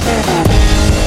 Yeah.